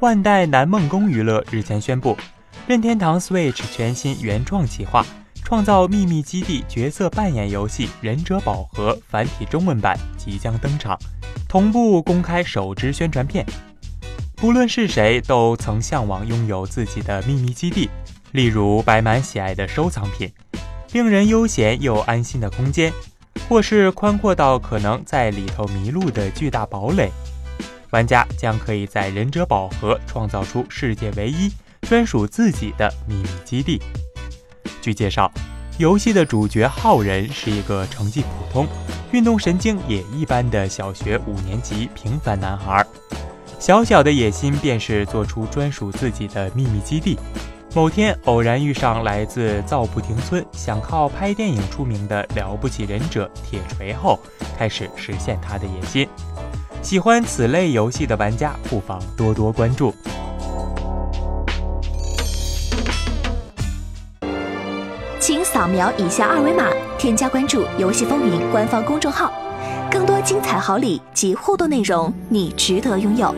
万代南梦宫娱乐日前宣布，任天堂 Switch 全新原创企划《创造秘密基地》角色扮演游戏《忍者宝盒》繁体中文版即将登场，同步公开首支宣传片。不论是谁，都曾向往拥有自己的秘密基地，例如摆满喜爱的收藏品，令人悠闲又安心的空间，或是宽阔到可能在里头迷路的巨大堡垒。玩家将可以在忍者宝盒创造出世界唯一、专属自己的秘密基地。据介绍，游戏的主角浩人是一个成绩普通、运动神经也一般的小学五年级平凡男孩。小小的野心便是做出专属自己的秘密基地。某天偶然遇上来自造不停村、想靠拍电影出名的了不起忍者铁锤后，开始实现他的野心。喜欢此类游戏的玩家不妨多多关注。请扫描以下二维码，添加关注“游戏风云”官方公众号，更多精彩好礼及互动内容，你值得拥有。